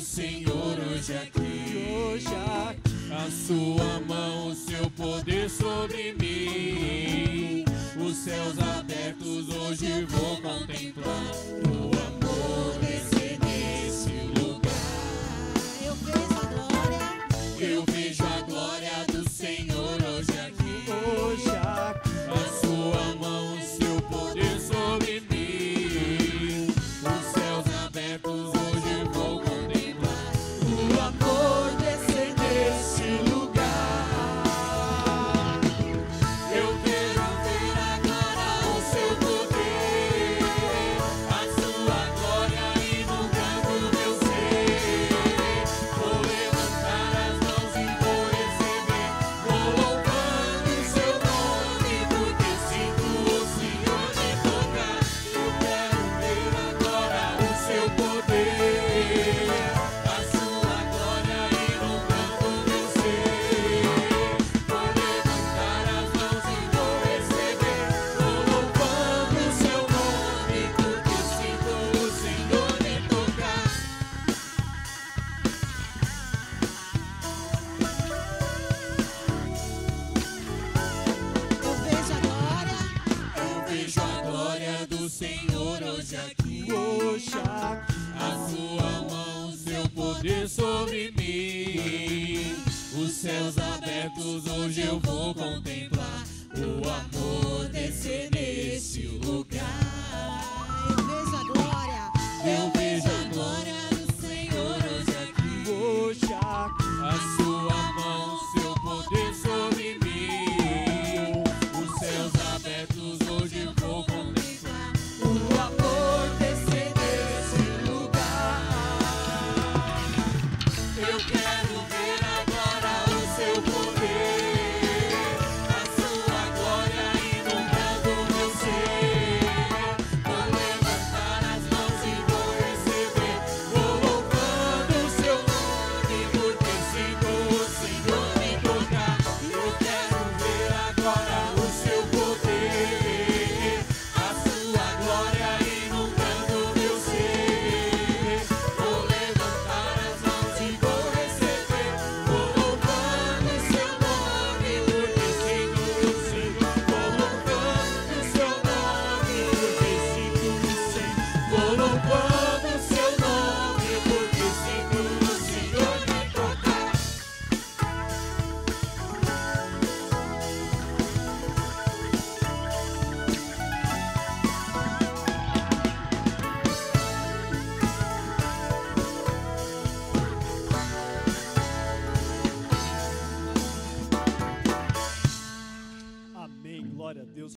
do Senhor hoje aqui. Hoje aqui. A sua mão, o seu poder sobre mim. Os céus abertos hoje vou contemplar. Senhor hoje aqui, hoje aqui. A sua mão, seu poder sobre mim. Os céus abertos hoje eu vou contemplar. O amor descer nesse lugar. Eu vejo a glória. Eu vejo a glória do Senhor hoje aqui, hoje aqui. A sua